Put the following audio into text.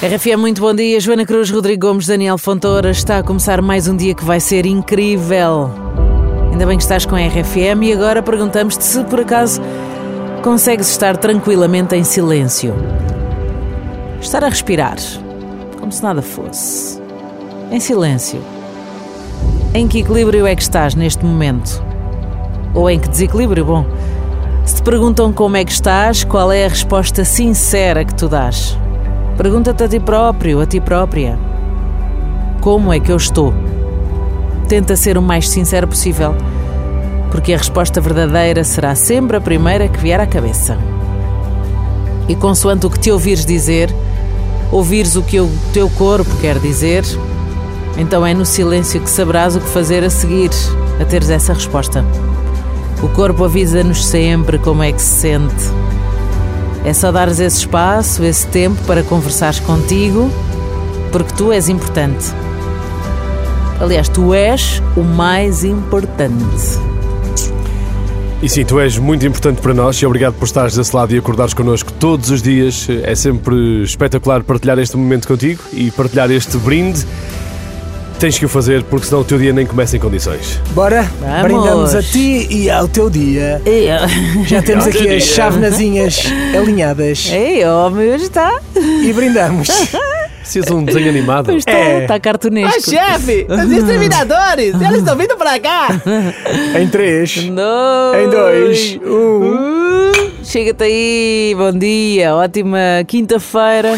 RFM, muito bom dia. Joana Cruz, Rodrigo Gomes, Daniel Fontoura. Está a começar mais um dia que vai ser incrível. Ainda bem que estás com a RFM e agora perguntamos-te se por acaso consegues estar tranquilamente em silêncio. Estar a respirar, como se nada fosse. Em silêncio. Em que equilíbrio é que estás neste momento? Ou em que desequilíbrio? Bom, se te perguntam como é que estás, qual é a resposta sincera que tu dás? Pergunta-te a ti próprio, a ti própria. Como é que eu estou? Tenta ser o mais sincero possível, porque a resposta verdadeira será sempre a primeira que vier à cabeça. E consoante o que te ouvires dizer, ouvires o que o teu corpo quer dizer, então é no silêncio que saberás o que fazer a seguir, a teres essa resposta. O corpo avisa-nos sempre como é que se sente é só dares esse espaço, esse tempo para conversares contigo, porque tu és importante. Aliás, tu és o mais importante. E sim, tu és muito importante para nós e obrigado por estares desse lado e acordares connosco todos os dias. É sempre espetacular partilhar este momento contigo e partilhar este brinde. Tens que o fazer porque senão o teu dia nem começa em condições. Bora, Vamos. brindamos a ti e ao teu dia. Ei, Já temos Ao teu aqui as dia. chavenazinhas alinhadas ei, oh, meu, está. e brindamos. Precisas de um desenho animado. Está, É. está cartunesco. chefe, os exterminadores, eles estão vindo pra cá. Em três, Dois. em dois, um. Uh, Chega-te aí, bom dia, ótima quinta-feira.